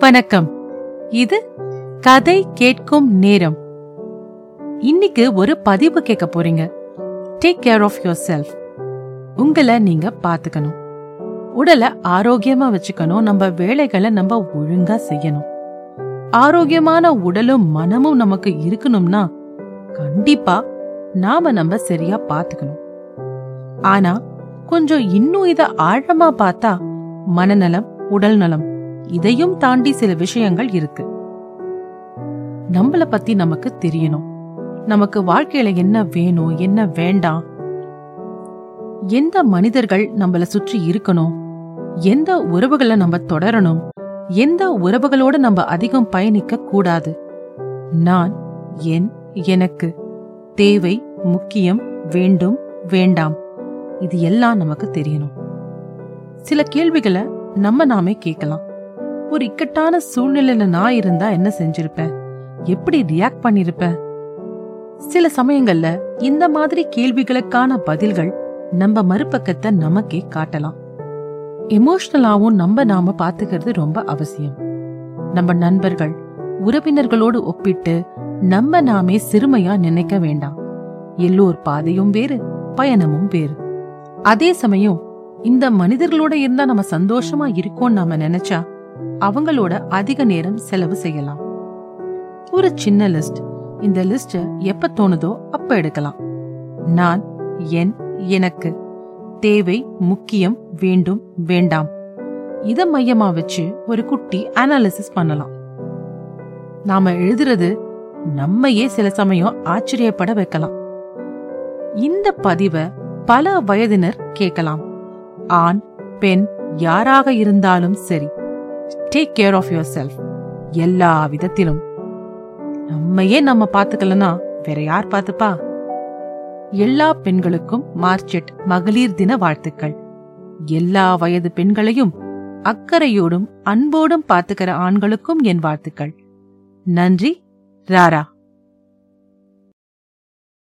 வணக்கம். இது கதை கேட்கும் நேரம். இன்னைக்கு ஒரு பதிவு கேட்க போறீங்க. Take care of yourself உங்களை நீங்க பாத்துக்கணும் உடலை ஆரோக்கியமா வச்சுக்கணும். நம்ம வேலைகளை நம்ம ஒழுங்கா செய்யணும். ஆரோக்கியமான உடலும் மனமும் நமக்கு இருக்கணும்னா கண்டிப்பா நாம நம்ம சரியா பாத்துக்கணும் ஆனா கொஞ்சம் இன்னும் இத ஆழமா பார்த்தா மனநலம் உடல் நலம் இதையும் தாண்டி சில விஷயங்கள் இருக்கு. நம்மள பத்தி நமக்கு தெரியணும். நமக்கு வாழ்க்கையில என்ன வேணும் என்ன வேண்டாம்? எந்த மனிதர்கள் நம்மள சுற்றி இருக்கணும்? எந்த உறவுகளை நம்ம தொடரணும்? எந்த உறவுகளோட நம்ம அதிகம் பயணிக்க கூடாது? நான் என் எனக்கு தேவை முக்கியம் வேண்டும் வேண்டாம். இது எல்லாம் நமக்கு தெரியணும். சில கேள்விகளை நம்ம நாமே கேட்கலாம். ஒரு இக்கட்டான சூழ்நிலையில நான் இருந்தா என்ன செஞ்சிருப்பேன்? எப்படி ரியாக்ட் பண்ணிருப்பேன்? சில சமயங்கள்ல இந்த மாதிரி கேள்விகளுக்கான பதில்கள் நம்ம மறுபக்கத்தை நமக்கே காட்டலாம். எமோஷனலாவும் நம்ம நாம பாத்துக்கிறது ரொம்ப அவசியம். நம்ம நண்பர்கள் உறவினர்களோடு ஒப்பிட்டு நம்ம நாமே சிறுமையா நினைக்க வேண்டாம். எல்லோர் பாதையும் வேறு பயணமும் வேறு. அதே சமயம் இந்த மனிதர்களோட இருந்தா நம்ம சந்தோஷமா இருக்கோம் நாம நினைச்சா அவங்களோட அதிக நேரம் செலவு செய்யலாம். ஒரு சின்ன லிஸ்ட் இந்த லிஸ்ட் எப்ப தோணுதோ அப்ப எடுக்கலாம். நான் என் எனக்கு. தேவை முக்கியம் வேண்டும் வேண்டாம். இத மையமா வச்சு ஒரு குட்டி அனாலிசிஸ் பண்ணலாம். நாம எழுதுறது நம்மையே சில சமயம் ஆச்சரியப்பட வைக்கலாம். இந்த பதிவை பல வயதினர் கேட்கலாம். ஆண் பெண் யாராக இருந்தாலும் சரி. Take care of yourself எல்லா விதத்திலும். நம்மையே நம்ம பார்த்துக்கலனா வேற யார் பாத்துப்பா எல்லா பெண்களுக்கும் மார்ச் மகளிர் தின வாழ்த்துக்கள். எல்லா வயது பெண்களையும் அக்கறையோடும் அன்போடும் பார்த்துக்கிற ஆண்களுக்கும் என் வாழ்த்துக்கள். நன்றி ராரா.